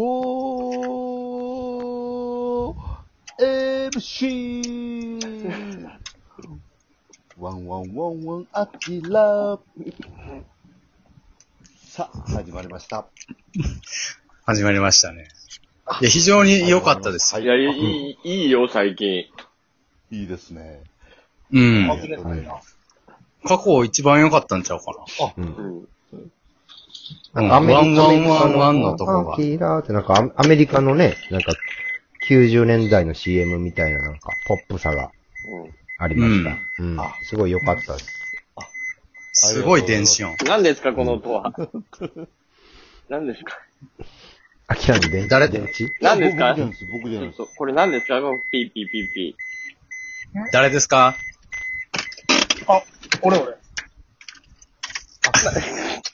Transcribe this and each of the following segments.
4 MC ワンワンワンワンアキラさあ、始まりました。始まりましたね。いや、非常に良かったです。はいや、いい、いいよ、最近。いいですね。うん。過去一番良かったんちゃうかうん。な。うん、アメリワンワンワアンのとこがア。キラーってなんかアアメリカのね、なんか90年代の CM みたいななんかポップさがありました。うん。あすごい良かったです。すごい電子音。何ですか、この音は。何ですかアキラの電池誰電池何ですか僕じゃないです。これ何ですかピーピーピーピ誰ですかあ、俺俺。ー。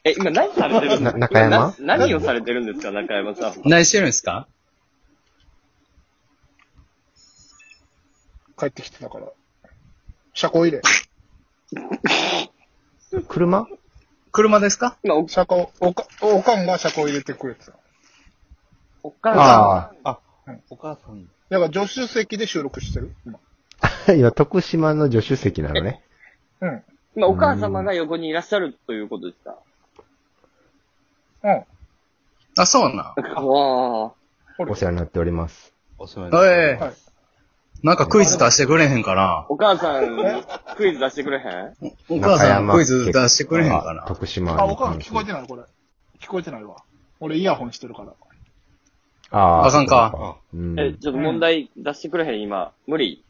え、今何されてるんですなか中山？な何をされてるんですか、中山さん。何してるんですか？帰ってきてたから。車庫入れ。車？車ですか？今、お、車庫、おか、おかんが車庫入れてくれてた。お母さああ、お母さん。だから助手席で収録してる？今。あ。今、徳島の助手席なのね。うん。ん。今、お母様が横にいらっしゃるということですか？うん。あ、そうな。わあ。お世話になっております。お世話になってええはい。なんかクイズ出してくれへんかなお母さん、クイズ出してくれへん？お母さんクイズ出してくれへんかな徳島あ、おかんの聞こえてないこれ。聞こえてないわ。俺イヤホンしてるから。ああ。あかんかうん。え、ちょっと問題出してくれへん、今。無理？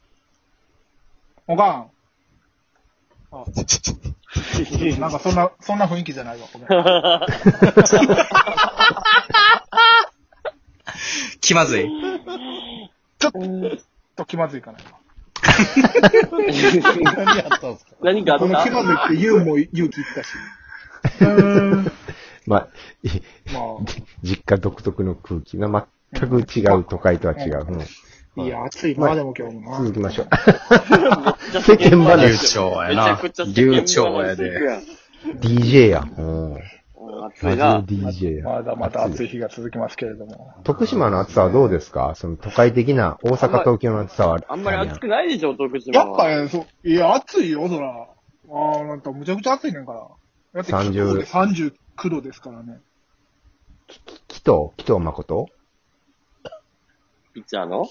おかん。あ、なんかそんな、そんな雰囲気じゃないわ。ごめん。気まずい。ちょっと気まずいかな、今。何やったんですか？何かあっこの気まずいたって言うも勇気いったし。まあ、いま実家独特の空気が全く違う都会とは違う。うんあ、いや、暑いな、でも今日もな。続きましょう。世間話流暢やな。流暢やで。DJ や。うん。うん暑いな DJ や。まだまだ暑い日が続きますけれども。徳島の暑さはどうですか？その都会的な大阪、東京の暑さは。あんまり暑くないでしょ、徳島は。やっぱね、そう、いや、暑いよ、そら。ああ、なんかむちゃくちゃ暑いねんから。だって30 39度ですからね。紀藤紀藤誠ピッチャーの？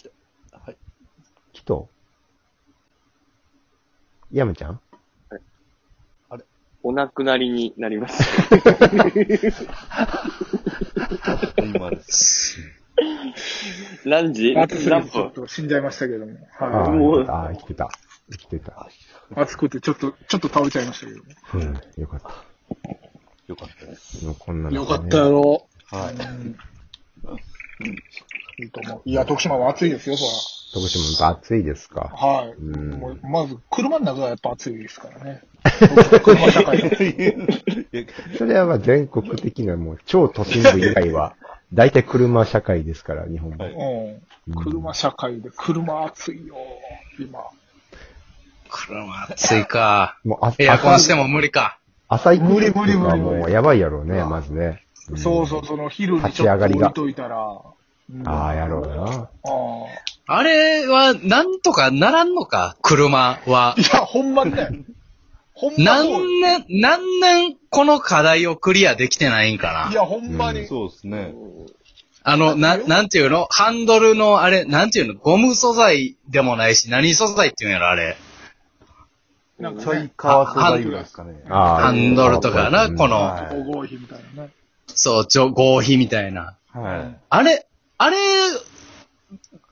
紀藤山ちゃん？お亡くなりになりました。今です。何時暑すぎ何分てちょっと死んじゃいましたけども。あはあもうー、あー生きてた。生きてた。い。暑くてちょっと、ちょっと倒れちゃいましたけども。うん、よかった。よかったです。もうこんなの、ね。よかったやろ。はい。いいと思う。いや、徳島は暑いですよ、そ徳島も暑いですか。ら。はい。うんもうまず、車の中がやっぱ暑いですからね。車社会で。それはまあ全国的なもう超都心部以外は、大体車社会ですから、日本も。はいうん。車社会で、車暑いよ、今。車暑いか。もうあエアコンしても無理か。朝行く無理無理無理もうやばいやろうね、まずね。んそうそう、その昼に立ちちょっと上がりが置いといたら。うんああ、やろうな。ああれは、なんとかならんのか？車はあ。い。や、ほんまね。ほんま何そうよ年、何年この課題をクリアできてないんかな？いや、ほんまに。そうですね。あの、な、なんていうの？ハンドルのあれ、なんていうの？ゴム素材でもないし、何素材っていうんやろあれ。なんかチャイね、カー素材ぐらいですかね。あハンドルとかな、うんこの、はお合皮みたいなね。そう、ちょ、合皮みたいな。はい。あれ、あれ、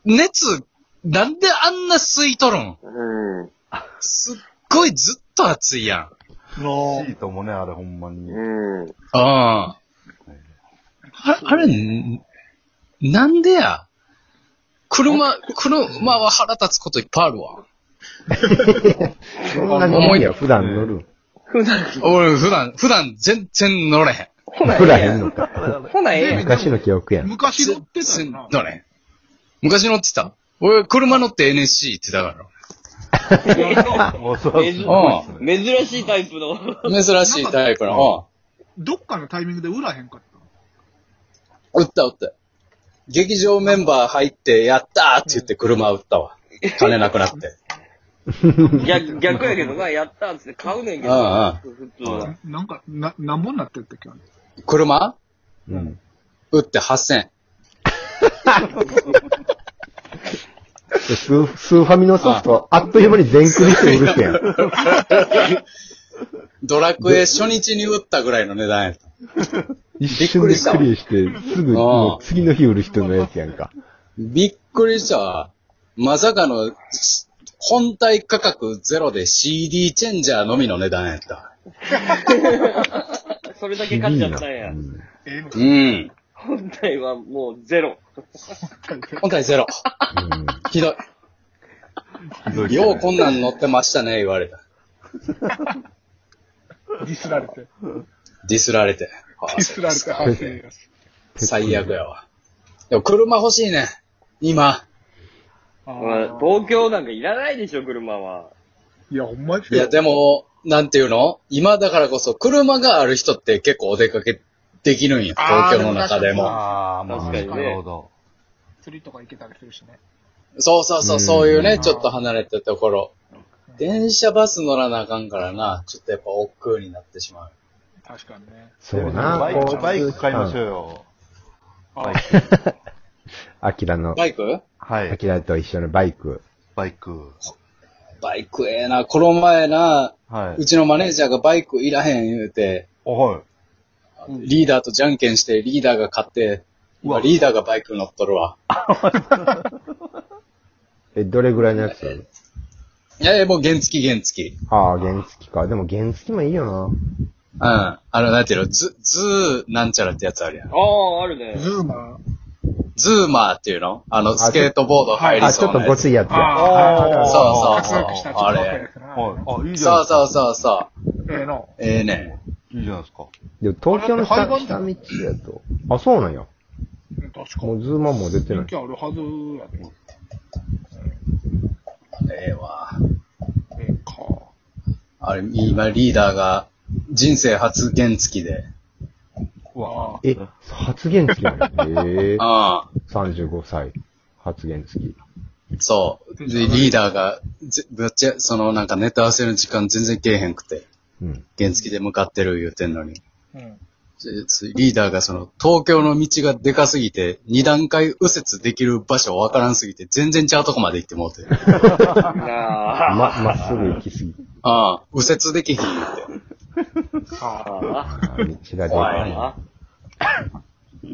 熱、なんであんな吸い取るん？うん。すっごいずっと熱いやん。のシートもね、あれほんまに。うん。うん。ああれ、んなんでや？車、車は腹立つこといっぱいあるわ。そんなに重いや、普段乗る。俺、普段、普段全然乗れへん。ほな、乗らへんのか。ほな、ええやん。昔の記憶やん。昔乗ってたな。乗れへん。昔乗ってた俺、車乗って NSC 行ってたから。珍しいタイプの。珍しいタイプの。どっかのタイミングで売らへんかっうん。売った売った。劇場メンバー入って、やったーって言って車売ったわ。金なくなって。逆、逆やけどな、やったーっつって買うねんけど。うんうん普通は。なんか、な、何本なってるって今日？車？うん。売って8000。スー、スーファミのソフト、あっという間に全クリして売る人やん。ドラクエ初日に売ったぐらいの値段やった。一瞬でクリアして、すぐ、もう次の日売る人のやつやんか。びっくりしたわ。まさかの、し本体価格ゼロで CD チェンジャーのみの値段やった。それだけ買っちゃったんや。うん。本体はもうゼロ。本体ゼロ。ひどい。ようこんなん乗ってましたね、言われた。ディスられて。ディスられて。ディスられて発生やし。最悪やわ。でも車欲しいね。今。東京なんかいらないでしょ、車は。いや、ほんまですいや、でも、なんていうの？今だからこそ、車がある人って結構お出かけできるんや。東京の中でも。ああ、まあ、確かにねなるほど。釣りとか行けたりするしね。そうそうそう、うんそういうね、ちょっと離れたところ。電車バス乗らなあかんからな、ちょっとやっぱ億劫になってしまう。確かにね。そうな。バイク、バイク買いましょうう。よ。あバイク。アキラの、バイク？はい。アキラと一緒のバイク。バイク。バイクええな。この前な、はいうちのマネージャーがバイクいらへん言うて、おはい。リーダーとじゃんけんしてリーダーが勝って、うわ今リーダーがバイク乗っとるわ。え、どれぐらいのやついやいや、もう原付き原付き。ああ、原付か。でも原付もいいよな。うん。あの、なんていうの、ズ、ズーなんちゃらってやつあるやん。ああ、あるね。ズーマー。ズーマーっていうの？あの、スケートボード入りあ、ちょっと。ごついやつや。ああ、そうそう活躍したちょっとあれ。あ、いいじゃないそう。そうそうそう。ええの。ええね。いいじゃないですか。でも東京の下あれって下道やと。あ、そうなんや。うん確かもうズーマンも出てない人気。あるはずやと。ええわ。ええか。あれ、今リーダーが人生初原付きで。うわえ、発言付きなのええ ああ。35歳。発言付き。そう。で、リーダーが、ぜぶっちゃ、そのなんかネタ合わせの時間全然けえへんくて、うん。原付きで向かってる言うてんのに。うん。つリーダーがその、東京の道がでかすぎて、二段階右折できる場所わからんすぎて、全然ちゃうとこまで行ってもうて。なあ。ま、まっすぐ行きすぎ。ああ、右折できひん言うて。あああ道がでかい。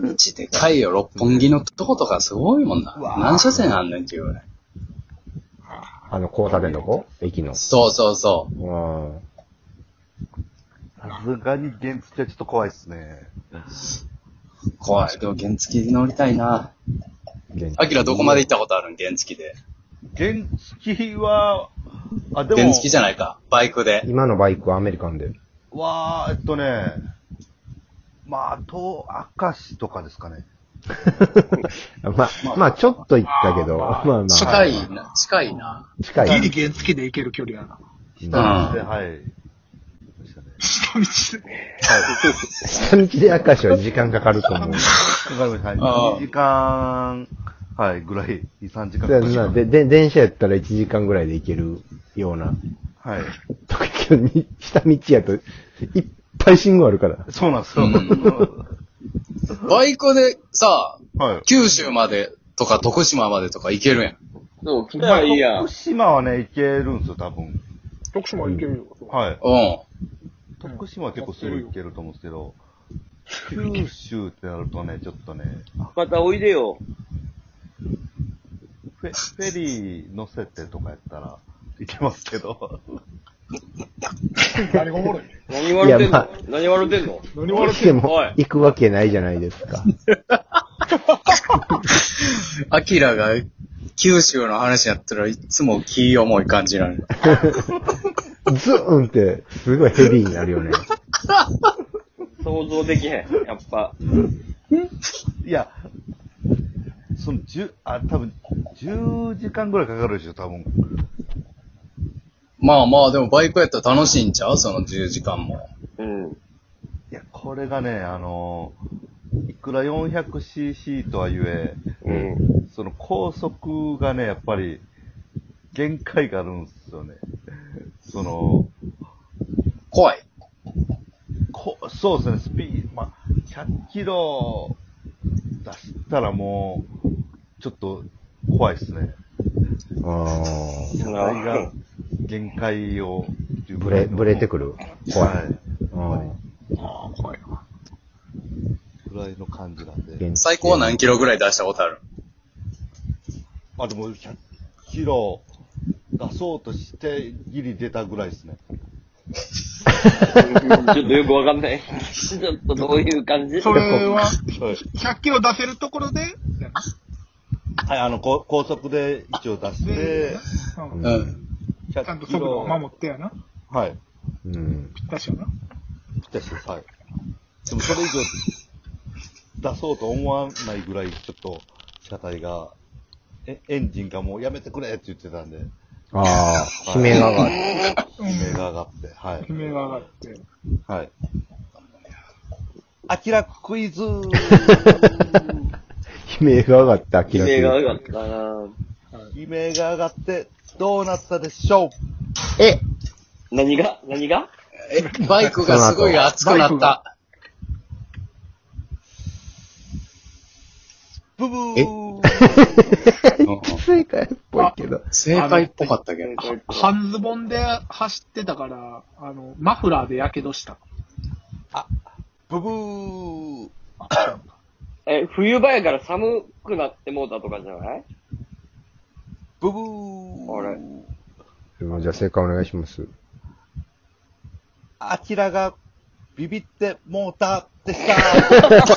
道でかいよ、六本木のとことかすごいもんな。何車線あんねんっていうぐらい。あの、交差点の子駅の。そうそうそう。うん。さすがに原付はちょっと怖いっすね。怖い。でも原付乗りたいな。元アキラどこまで行ったことあるん？原付で。原付は、あ、でも、原付じゃないか。バイクで。今のバイクはアメリカンで。わー、えっとね、まあ、と、明石とかですかね。ま、まあちょっと行ったけど、まあまあ。近いな、近いな。近い。ギリ原付で行ける距離やな。下道で、はい。下道で。下道で明石は時間かかると思う。わかりました。はい。あー2時間、はい、ぐらい、2、3時間でかかりますでで電車やったら1時間ぐらいで行けるような。はい。東京に、下道やと、いっぱい信号あるから。そうなんですよ。バイクでさ、はい。九州までとか徳島までとか行けるやん。そう、来たらいいやん徳。島はね、行けるんですよ、多分。徳島行けるよ。はい。うん。徳島は結構すぐ行けると思うんですけど、九州ってなるとね、ちょっとね、博多おいでよ。フェフェリー乗せてとかやったら、行けますけど。何がおもろい何笑ってんの？何笑ってんの？何笑ってでんの？おいも、行くわけないじゃないですか。アキラが九州の話やったらいつも気重い感じなの。ズーンって、すごいヘビーになるよね。想像できへん。やっぱ。いや、その、十、あ、多分、10時間ぐらいかかるでしょ、多分。まあまあ、でもバイクやったら楽しいんちゃう？その10時間も。うん。いや、これがね、あの、一くら 400cc とはいえ、うん。その高速がね、やっぱり限界があるんですよね。その、怖い。こそうですね、スピード、まあ、100キロ出したらもう、ちょっと怖いですね。あ車体が限界を、あ。ブレ、ブレてくる怖い。はい。うんああ、怖いな。ぐらいの感じなんで。現最高は何キロぐらい出したことある？あ、でも100キロ出そうとしてギリ出たぐらいですね。ちょっとよくわかんない。ちょっとどういう感じ？それは、はい。100キロ出せるところで、はい、あの、こ高速で一応出してで、、うんうん。ちゃん100とキ速度をロ。守ってやな。はい。うん。ぴったしよな。ぴったしです。はい。でもそれ以上出そうと思わないぐらい、ちょっと車体が、えエンジンがもうやめてくれって言ってたんで、ああ、悲鳴が上がる。うん悲鳴が上がって、はい。悲鳴が上がって。はい。アキラクイズ悲鳴が上がって明ら目がか上がったな悲鳴が上がって、どうなったでしょう？に。え何が？何が？え、バイクがすごい熱くなった。ブブえ？ー正解っぽいけど。正解っぽかったけど。半ズボンで走ってたから、あの、マフラーで火傷した。ブブー。え、冬場やから寒くなってもうたとかじゃない？ブブー。あれ。じゃあ正解お願いします。アキラがビビってもうたでした